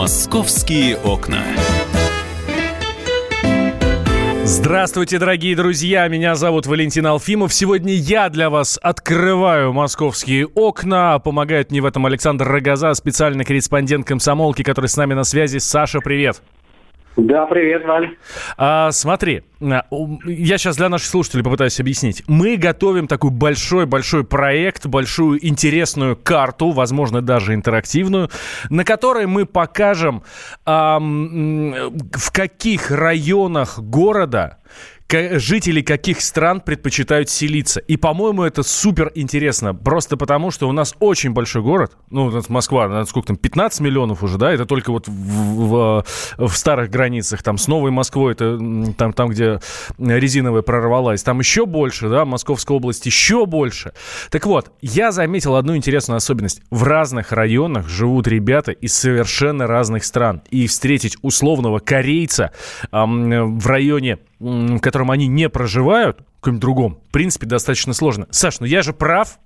Московские окна. Здравствуйте, дорогие друзья! Меня зовут Валентин Алфимов. Сегодня я для вас открываю московские окна. Помогает мне в этом Александр Рогоза, специальный корреспондент комсомолки, который с нами на связи. Саша, привет! Да, привет, Валь. А, смотри, а, я сейчас для наших слушателей попытаюсь объяснить. Мы готовим такой большой-большой проект, большую интересную карту, возможно, даже интерактивную, на которой мы покажем, а, в каких районах города жители каких стран предпочитают селиться. И, по-моему, это супер интересно. Просто потому, что у нас очень большой город. Ну, у нас Москва, сколько там, 15 миллионов уже, да? Это только вот в, в, в старых границах. Там с Новой Москвой, это там, там, где резиновая прорвалась. Там еще больше, да? Московская область еще больше. Так вот, я заметил одну интересную особенность. В разных районах живут ребята из совершенно разных стран. И встретить условного корейца эм, в районе в котором они не проживают, в каком-нибудь другом, в принципе, достаточно сложно. Саш, ну я же прав.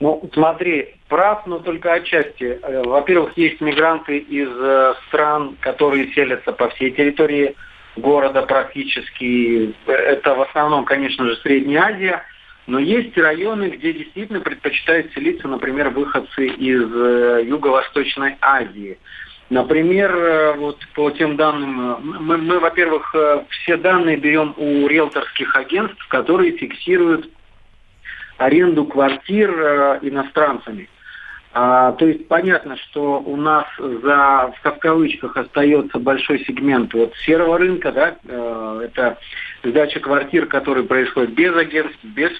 Ну, смотри, прав, но только отчасти. Э, во-первых, есть мигранты из э, стран, которые селятся по всей территории города практически. Это в основном, конечно же, Средняя Азия. Но есть районы, где действительно предпочитают селиться, например, выходцы из э, Юго-Восточной Азии. Например, э, вот по тем данным, э, мы, мы во-первых, э, все данные берем у риэлторских агентств, которые фиксируют аренду квартир иностранцами. А, то есть понятно, что у нас за, в кавычках остается большой сегмент вот серого рынка, да, это сдача квартир, которые происходят без агентств, без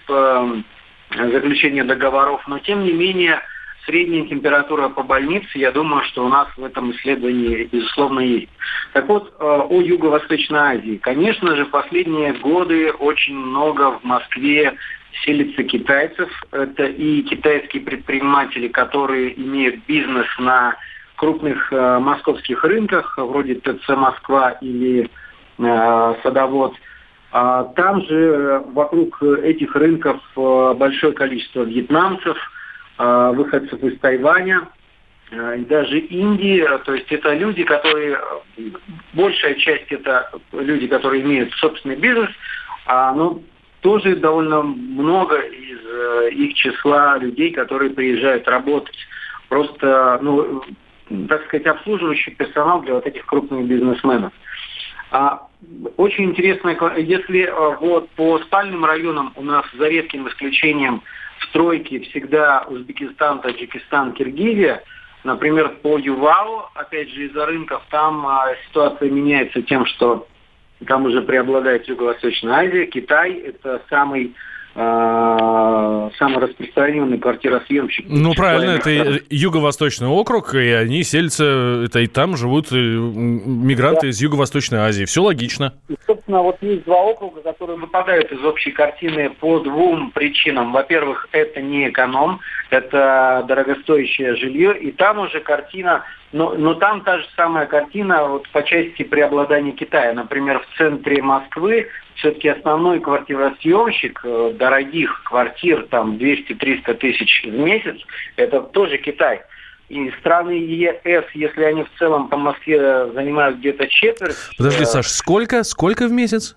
заключения договоров, но тем не менее средняя температура по больнице, я думаю, что у нас в этом исследовании, безусловно, есть. Так вот, э, о Юго-Восточной Азии. Конечно же, в последние годы очень много в Москве селится китайцев. Это и китайские предприниматели, которые имеют бизнес на крупных э, московских рынках, вроде ТЦ Москва или э, Садовод. А там же вокруг этих рынков большое количество вьетнамцев – выходцев из Тайваня, а, и даже Индии. То есть это люди, которые, большая часть это люди, которые имеют собственный бизнес, а ну, тоже довольно много из э, их числа людей, которые приезжают работать. Просто, ну, так сказать, обслуживающий персонал для вот этих крупных бизнесменов. А очень интересно, если э, вот по спальным районам у нас за редким исключением в тройке всегда Узбекистан, Таджикистан, Киргизия. Например, по Ювау, опять же, из-за рынков, там а, ситуация меняется тем, что там уже преобладает Юго-Восточная Азия, Китай – это самый а, самый распространенный квартиросъемщик. Ну, правильно, это Юго-Восточный округ, и они селятся, это и там живут мигранты да. из Юго-Восточной Азии. Все логично. И, собственно, вот есть два округа, которые выпадают из общей картины по двум причинам. Во-первых, это не эконом, это дорогостоящее жилье, и там уже картина но, но там та же самая картина вот по части преобладания Китая. Например, в центре Москвы все-таки основной квартиросъемщик э, дорогих квартир, там 200-300 тысяч в месяц, это тоже Китай. И страны ЕС, если они в целом по Москве занимают где-то четверть... Подожди, э, Саш, сколько? Сколько в месяц?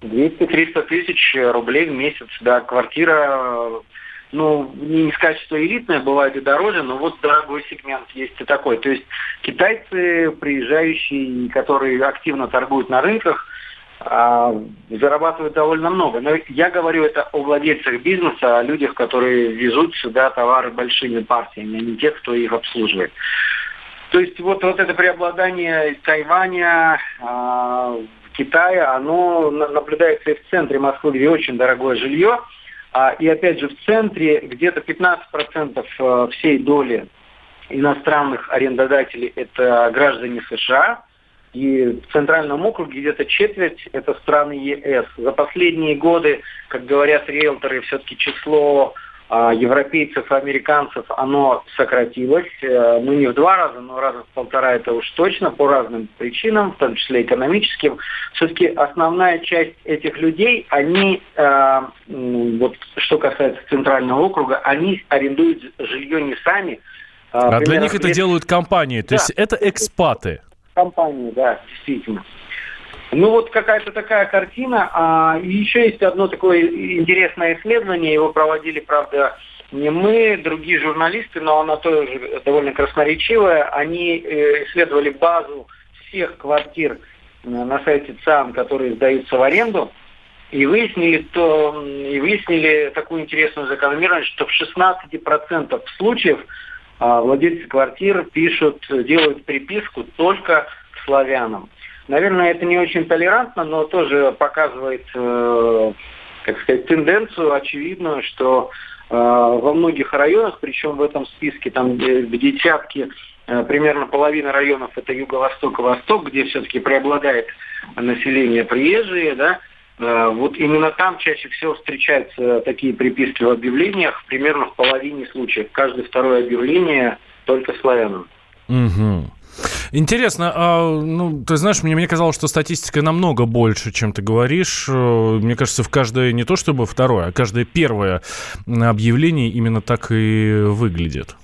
200-300 тысяч рублей в месяц, да. Квартира ну, не сказать, что элитная, бывает и дороже, но вот дорогой сегмент есть и такой. То есть китайцы, приезжающие, которые активно торгуют на рынках, а, зарабатывают довольно много. Но я говорю это о владельцах бизнеса, о людях, которые везут сюда товары большими партиями, а не тех, кто их обслуживает. То есть вот, вот это преобладание Тайваня, э, Китая, оно наблюдается и в центре Москвы, где очень дорогое жилье. А, и опять же, в центре где-то 15% э, всей доли иностранных арендодателей – это граждане США. И в Центральном округе где-то четверть – это страны ЕС. За последние годы, как говорят риэлторы, все-таки число европейцев и американцев оно сократилось, ну не в два раза, но раза в полтора это уж точно, по разным причинам, в том числе экономическим. Все-таки основная часть этих людей, они, э, вот что касается центрального округа, они арендуют жилье не сами, А, а для них это делают компании, то да. есть это экспаты. Компании, да, действительно. Ну вот какая-то такая картина. А, еще есть одно такое интересное исследование. Его проводили, правда, не мы, другие журналисты, но оно тоже довольно красноречивое. Они э, исследовали базу всех квартир э, на сайте ЦАН, которые сдаются в аренду, и выяснили, то, и выяснили такую интересную закономерность, что в 16% случаев а, владельцы квартир пишут, делают приписку только к славянам. Наверное, это не очень толерантно, но тоже показывает, э, как сказать, тенденцию очевидную, что э, во многих районах, причем в этом списке там в десятке, э, примерно половина районов это юго-восток и восток, где все-таки преобладает население приезжие, да, э, вот именно там чаще всего встречаются такие приписки в объявлениях, примерно в половине случаев. Каждое второе объявление только славянам. Угу. Интересно, а, ну, ты знаешь, мне, мне казалось, что статистика намного больше, чем ты говоришь. Э, мне кажется, в каждое, не то чтобы второе, а каждое первое объявление именно так и выглядит.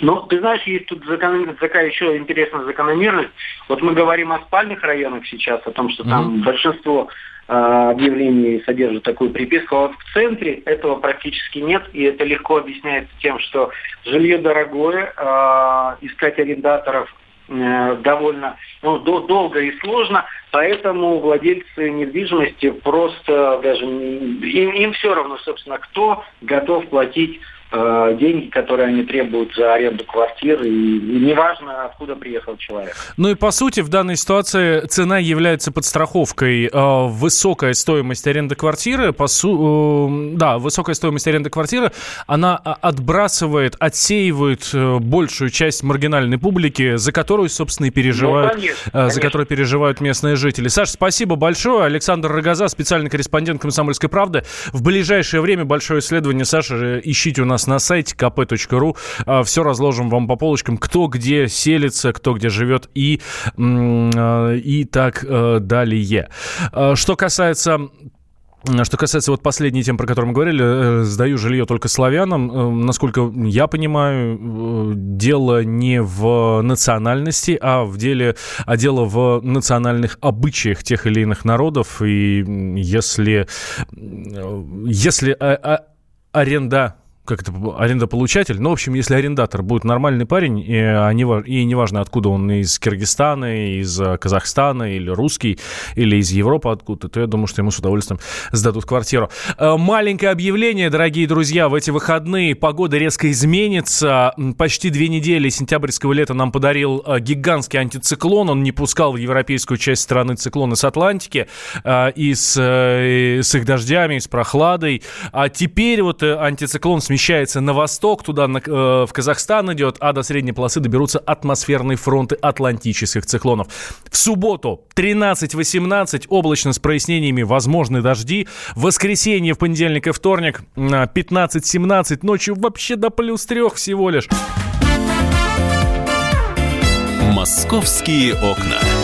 Ну, ты знаешь, есть тут закономерность, такая еще интересная закономерность. Вот мы говорим о спальных районах сейчас, о том, что там mm-hmm. большинство э, объявлений содержит такую приписку, а вот в центре этого практически нет, и это легко объясняется тем, что жилье дорогое, э, искать арендаторов довольно ну, до, долго и сложно, поэтому владельцы недвижимости просто даже им, им все равно, собственно, кто готов платить Э, деньги, которые они требуют за аренду квартиры, и, и неважно, откуда приехал человек. Ну и по сути в данной ситуации цена является подстраховкой. Э, высокая стоимость аренды квартиры, по су... э, да, высокая стоимость аренды квартиры, она отбрасывает, отсеивает э, большую часть маргинальной публики, за которую, собственно, и переживают, ну, конечно, конечно. за которую переживают местные жители. Саша, спасибо большое. Александр Рогоза, специальный корреспондент «Комсомольской правды». В ближайшее время большое исследование, Саша, ищите у нас нас на сайте kp.ru. А, Все разложим вам по полочкам, кто где селится, кто где живет и, а, и так э, далее. А, что касается что касается вот последней темы, про которую мы говорили, э, сдаю жилье только славянам. Э, насколько я понимаю, дело не в национальности, а в деле, а дело в национальных обычаях тех или иных народов. И если, если аренда как это, арендополучатель. Ну, в общем, если арендатор будет нормальный парень, и, они, и неважно, откуда он, из Киргизстана, из э, Казахстана, или русский, или из Европы откуда, то я думаю, что ему с удовольствием сдадут квартиру. Э, маленькое объявление, дорогие друзья, в эти выходные погода резко изменится. Почти две недели сентябрьского лета нам подарил э, гигантский антициклон. Он не пускал в европейскую часть страны циклоны с Атлантики, и с, с их дождями, и с прохладой. А теперь вот антициклон с смещается на восток, туда на, э, в Казахстан идет, а до средней полосы доберутся атмосферные фронты атлантических циклонов. В субботу 13-18, облачно с прояснениями, возможны дожди. В воскресенье, в понедельник и вторник 15-17, ночью вообще до плюс трех всего лишь. Московские окна.